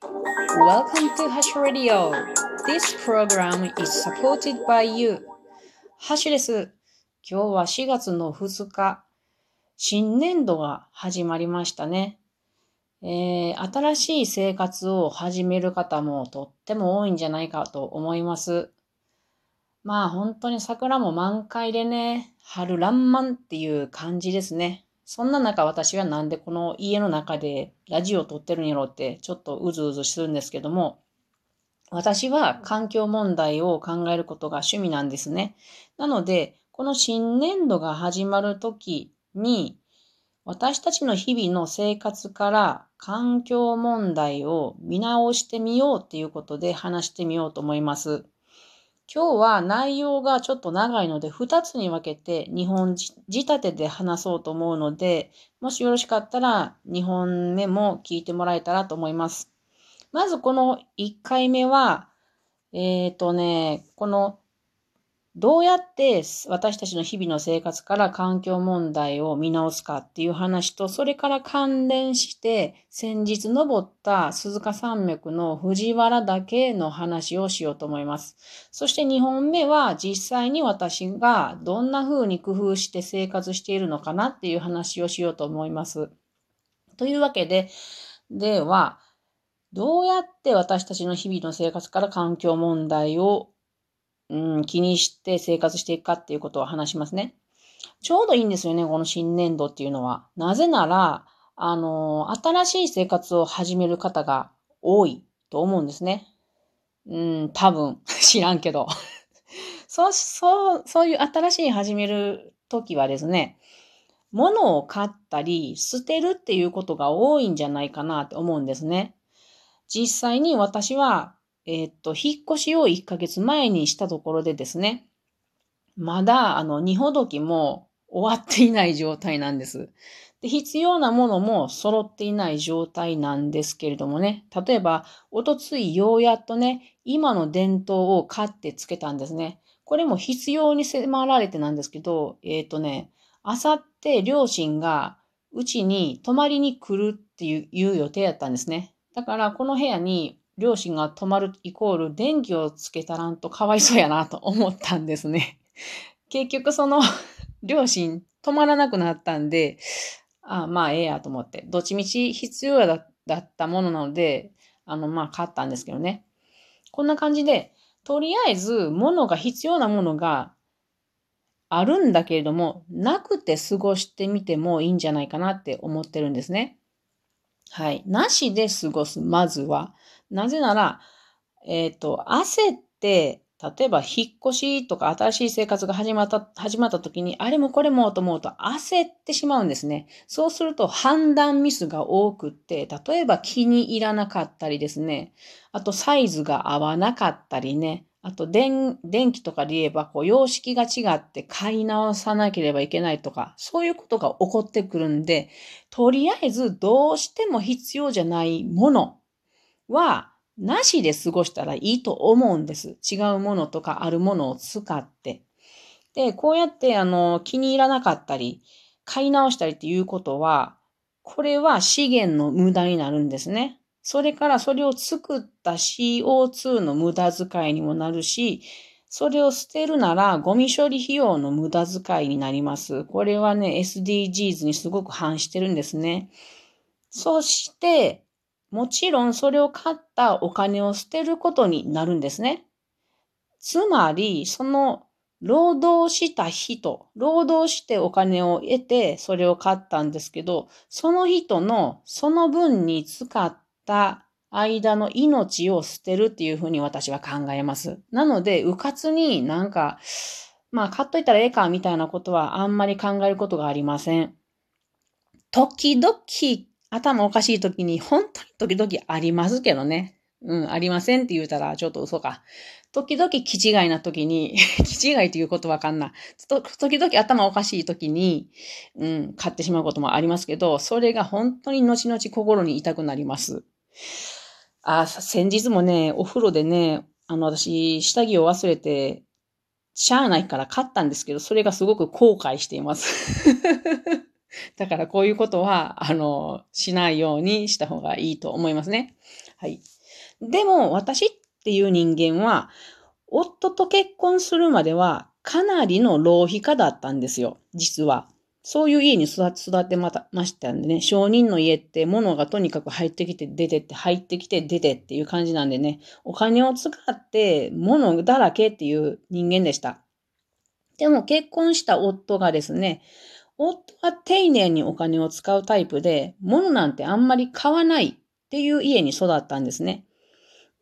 Welcome to Hash Radio. This program is supported by you. ハッシュです。今日は4月の2日。新年度が始まりましたね。えー、新しい生活を始める方もとっても多いんじゃないかと思います。まあ本当に桜も満開でね、春爛漫っていう感じですね。そんな中私はなんでこの家の中でラジオを撮ってるんやろうってちょっとうずうずするんですけども、私は環境問題を考えることが趣味なんですね。なので、この新年度が始まるときに、私たちの日々の生活から環境問題を見直してみようっていうことで話してみようと思います。今日は内容がちょっと長いので、2つに分けて日本仕立てで話そうと思うので、もしよろしかったら2本目も聞いてもらえたらと思います。まずこの1回目は、えっ、ー、とね、このどうやって私たちの日々の生活から環境問題を見直すかっていう話と、それから関連して先日登った鈴鹿山脈の藤原岳の話をしようと思います。そして2本目は実際に私がどんな風に工夫して生活しているのかなっていう話をしようと思います。というわけで、では、どうやって私たちの日々の生活から環境問題をうん、気にして生活していくかっていうことを話しますね。ちょうどいいんですよね、この新年度っていうのは。なぜなら、あの、新しい生活を始める方が多いと思うんですね。うん、多分、知らんけど。そう、そう、そういう新しい始める時はですね、物を買ったり捨てるっていうことが多いんじゃないかなって思うんですね。実際に私はえ、っと、引っ越しを1ヶ月前にしたところでですね、まだ、あの、二ほどきも終わっていない状態なんです。で、必要なものも揃っていない状態なんですけれどもね、例えば、おとついようやっとね、今の伝統を買ってつけたんですね。これも必要に迫られてなんですけど、えっ、ー、とね、あさって両親がうちに泊まりに来るっていう予定やったんですね。だからこの部屋に両親が止まるイコール電気をつけたらんとかわいそうやなと思ったんですね。結局その 両親止まらなくなったんで、あまあええやと思って、どっちみち必要だったものなので、あのまあ買ったんですけどね。こんな感じで、とりあえず物が必要なものがあるんだけれども、なくて過ごしてみてもいいんじゃないかなって思ってるんですね。はい。なしで過ごす、まずは。なぜなら、えっ、ー、と、焦って、例えば引っ越しとか新しい生活が始まった、始まった時に、あれもこれもと思うと焦ってしまうんですね。そうすると判断ミスが多くって、例えば気に入らなかったりですね。あとサイズが合わなかったりね。あと電、電気とかで言えば、こう、様式が違って買い直さなければいけないとか、そういうことが起こってくるんで、とりあえずどうしても必要じゃないものは、なしで過ごしたらいいと思うんです。違うものとかあるものを使って。で、こうやって、あの、気に入らなかったり、買い直したりっていうことは、これは資源の無駄になるんですね。それからそれを作った CO2 の無駄遣いにもなるし、それを捨てるならゴミ処理費用の無駄遣いになります。これはね、SDGs にすごく反してるんですね。そして、もちろんそれを買ったお金を捨てることになるんですね。つまり、その労働した人、労働してお金を得てそれを買ったんですけど、その人のその分に使った間の命を捨てるっていうふうに私は考えます。なので、うかつになんか、まあ買っといたらええかみたいなことはあんまり考えることがありません。時々頭おかしい時に、本当に時々ありますけどね。うん、ありませんって言うたらちょっと嘘か。時々気違いな時に、気違いっていうことわかんな。時々頭おかしい時に、うん、買ってしまうこともありますけど、それが本当に後々心に痛くなります。あ、先日もね、お風呂でね、あの、私、下着を忘れて、しゃあないから買ったんですけど、それがすごく後悔しています。だからこういうことは、あの、しないようにした方がいいと思いますね。はい。でも、私っていう人間は、夫と結婚するまでは、かなりの浪費家だったんですよ。実は。そういう家に育ってましたんでね、商人の家って物がとにかく入ってきて出てって入ってきて出てっていう感じなんでね、お金を使って物だらけっていう人間でした。でも結婚した夫がですね、夫は丁寧にお金を使うタイプで、物なんてあんまり買わないっていう家に育ったんですね。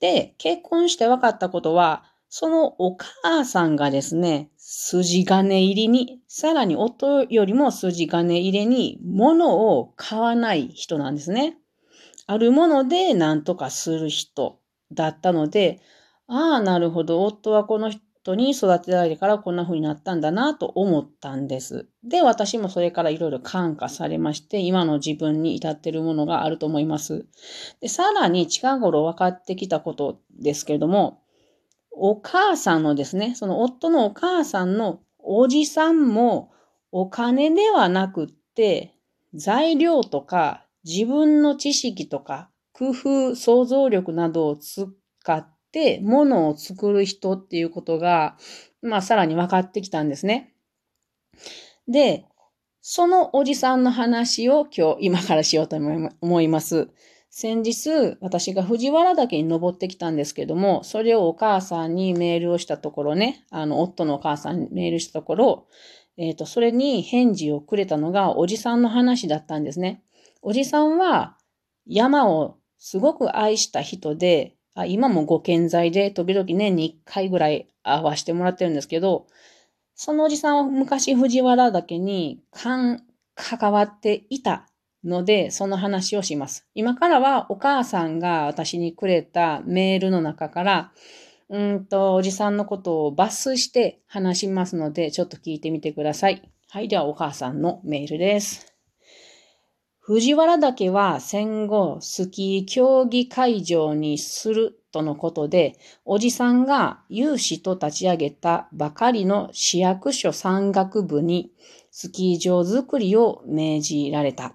で、結婚して分かったことは、そのお母さんがですね、筋金入りに、さらに夫よりも筋金入れに物を買わない人なんですね。あるもので何とかする人だったので、ああ、なるほど、夫はこの人に育てられてからこんな風になったんだなと思ったんです。で、私もそれからいろいろ感化されまして、今の自分に至っているものがあると思います。で、さらに近頃分かってきたことですけれども、お母さんのですね、その夫のお母さんのおじさんもお金ではなくって、材料とか自分の知識とか工夫、想像力などを使って物を作る人っていうことが、まあさらに分かってきたんですね。で、そのおじさんの話を今日、今からしようと思います。先日、私が藤原岳に登ってきたんですけども、それをお母さんにメールをしたところね、あの、夫のお母さんにメールしたところ、えっ、ー、と、それに返事をくれたのがおじさんの話だったんですね。おじさんは山をすごく愛した人で、あ今もご健在で時々年に1回ぐらい会わしてもらってるんですけど、そのおじさんは昔藤原岳に関わっていたので、その話をします。今からはお母さんが私にくれたメールの中から、うんと、おじさんのことを抜粋して話しますので、ちょっと聞いてみてください。はい、ではお母さんのメールです。藤原岳は戦後スキー競技会場にするとのことで、おじさんが有志と立ち上げたばかりの市役所山岳部にスキー場作りを命じられた。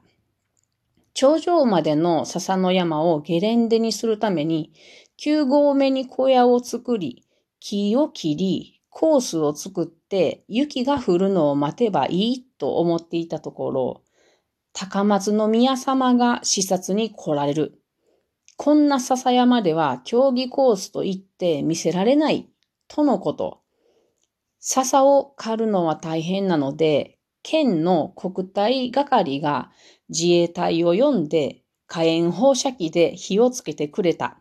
頂上までの笹の山をゲレンデにするために、9合目に小屋を作り、木を切り、コースを作って雪が降るのを待てばいいと思っていたところ、高松宮様が視察に来られる。こんな笹山では競技コースと言って見せられないとのこと。笹を刈るのは大変なので、県の国体係が自衛隊を呼んで火炎放射器で火をつけてくれた。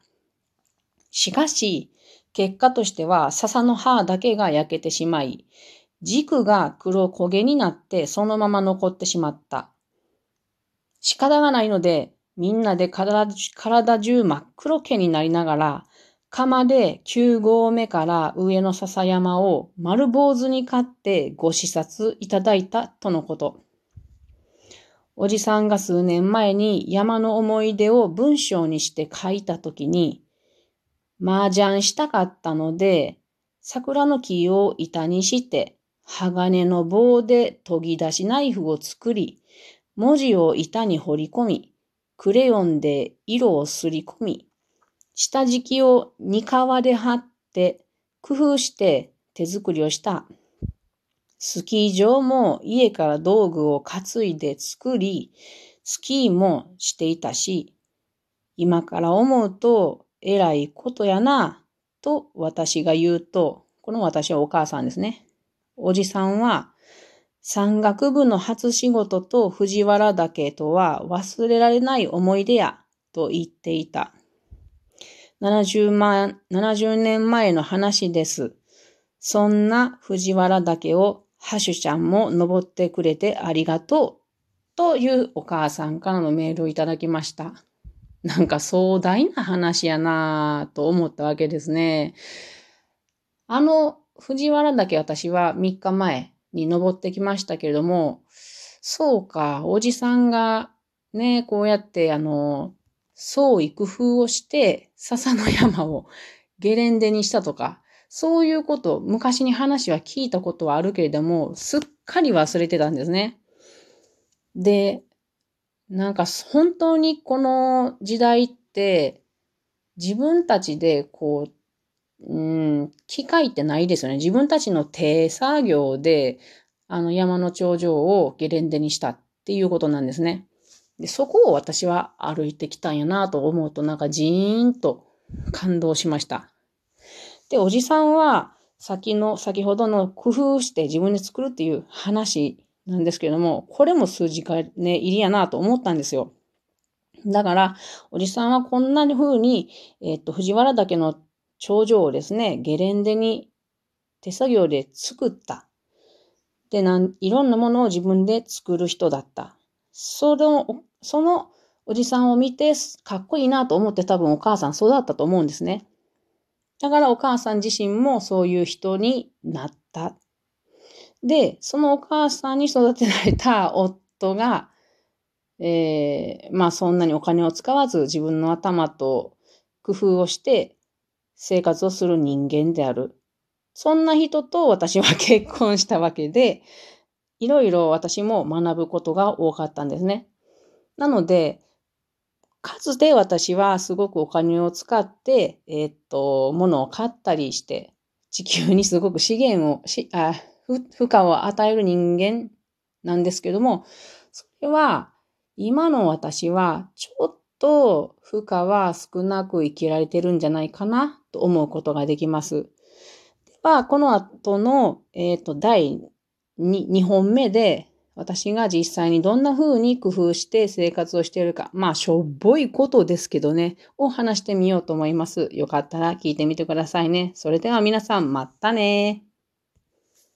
しかし、結果としては笹の葉だけが焼けてしまい、軸が黒焦げになってそのまま残ってしまった。仕方がないので、みんなで体体中真っ黒毛になりながら、釜で9合目から上の笹山を丸坊主に買ってご視察いただいたとのこと。おじさんが数年前に山の思い出を文章にして書いたときに、麻雀したかったので、桜の木を板にして、鋼の棒で研ぎ出しナイフを作り、文字を板に彫り込み、クレヨンで色をすり込み、下敷きを二皮で貼って、工夫して手作りをした。スキー場も家から道具を担いで作り、スキーもしていたし、今から思うと偉いことやな、と私が言うと、この私はお母さんですね。おじさんは、山岳部の初仕事と藤原岳とは忘れられない思い出や、と言っていた。70万、70年前の話です。そんな藤原岳をハシュちゃんも登ってくれてありがとう。というお母さんからのメールをいただきました。なんか壮大な話やなぁと思ったわけですね。あの藤原岳私は3日前に登ってきましたけれども、そうか、おじさんがね、こうやってあの、創意工夫をして笹の山をゲレンデにしたとか、そういうこと、昔に話は聞いたことはあるけれども、すっかり忘れてたんですね。で、なんか本当にこの時代って自分たちでこう、うん、機械ってないですよね。自分たちの手作業であの山の頂上をゲレンデにしたっていうことなんですね。で、そこを私は歩いてきたんやなと思うとなんかジーンと感動しました。で、おじさんは先の、先ほどの工夫して自分で作るっていう話なんですけれども、これも数字がね、入りやなと思ったんですよ。だから、おじさんはこんな風に、えっと、藤原岳の頂上をですね、ゲレンデに手作業で作った。で、なん、いろんなものを自分で作る人だった。その、そのおじさんを見て、かっこいいなと思って多分お母さん育ったと思うんですね。だからお母さん自身もそういう人になった。で、そのお母さんに育てられた夫が、えー、まあそんなにお金を使わず自分の頭と工夫をして生活をする人間である。そんな人と私は結婚したわけで、いろいろ私も学ぶことが多かったんですね。なので、数で私はすごくお金を使って、えー、っと、物を買ったりして、地球にすごく資源をしあ負荷を与える人間なんですけども、それは、今の私は、ちょっと負荷は少なく生きられてるんじゃないかなと思うことができます。では、この後の、えっ、と、第 2, 2本目で、私が実際にどんな風に工夫して生活をしているか、まあ、しょっぼいことですけどね、を話してみようと思います。よかったら聞いてみてくださいね。それでは皆さん、またね